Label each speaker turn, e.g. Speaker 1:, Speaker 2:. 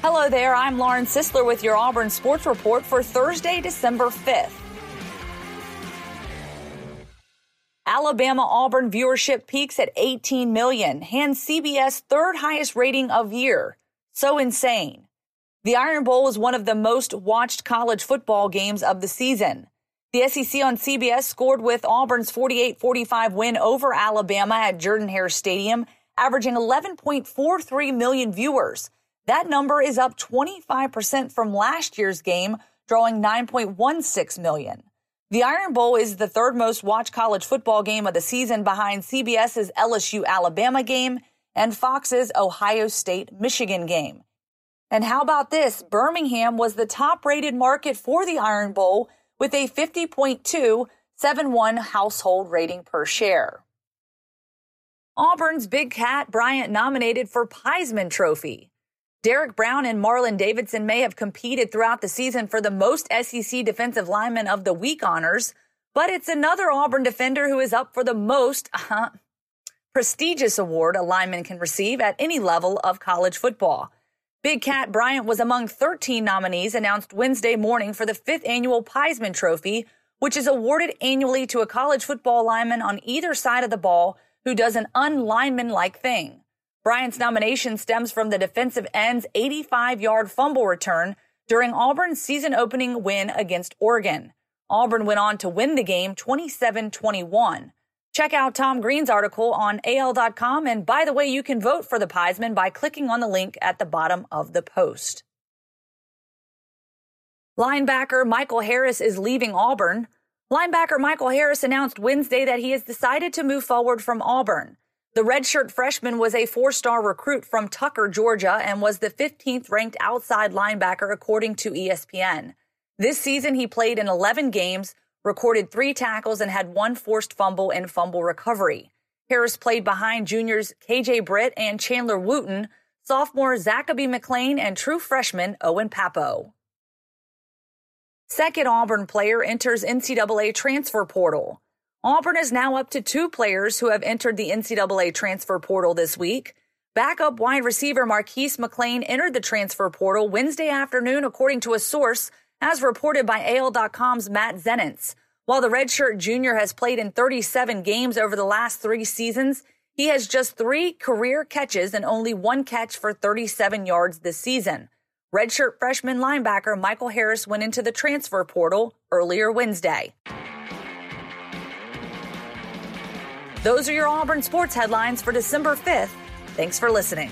Speaker 1: Hello there, I'm Lauren Sisler with your Auburn Sports Report for Thursday, December 5th. Alabama Auburn viewership peaks at 18 million, hands CBS third highest rating of year. So insane. The Iron Bowl is one of the most watched college football games of the season. The SEC on CBS scored with Auburn's 48-45 win over Alabama at Jordan Hare Stadium, averaging 11.43 million viewers. That number is up 25% from last year's game, drawing 9.16 million. The Iron Bowl is the third most watched college football game of the season behind CBS's LSU Alabama game and Fox's Ohio State Michigan game. And how about this? Birmingham was the top rated market for the Iron Bowl with a 50.271 household rating per share. Auburn's Big Kat Bryant nominated for Piesman Trophy. Derrick Brown and Marlon Davidson may have competed throughout the season for the most SEC Defensive Lineman of the Week honors, but it's another Auburn defender who is up for the most uh, prestigious award a lineman can receive at any level of college football. Big Kat Bryant was among 13 nominees announced Wednesday morning for the fifth annual Piesman Trophy, which is awarded annually to a college football lineman on either side of the ball who does an unlineman like thing. Bryant's nomination stems from the defensive end's 85 yard fumble return during Auburn's season opening win against Oregon. Auburn went on to win the game 27 21. Check out Tom Green's article on AL.com. And by the way, you can vote for the Piesman by clicking on the link at the bottom of the post. Linebacker Michael Harris is leaving Auburn. Linebacker Michael Harris announced Wednesday that he has decided to move forward from Auburn. The redshirt freshman was a four star recruit from Tucker, Georgia, and was the 15th ranked outside linebacker according to ESPN. This season, he played in 11 games, recorded three tackles, and had one forced fumble and fumble recovery. Harris played behind juniors KJ Britt and Chandler Wooten, sophomore Zakoby McClain, and true freshman Owen Pappoe. Second Auburn player enters NCAA transfer portal. Auburn is now up to two players who have entered the NCAA transfer portal this week. Backup wide receiver Marquise McClain entered the transfer portal Wednesday afternoon, according to a source, as reported by AL.com's Matt Zenitz. While the redshirt junior has played in 37 games over the last three seasons, he has just three career catches and only one catch for 37 yards this season. Redshirt freshman linebacker Michael Harris went into the transfer portal earlier Wednesday. Those are your Auburn sports headlines for December 5th. Thanks for listening.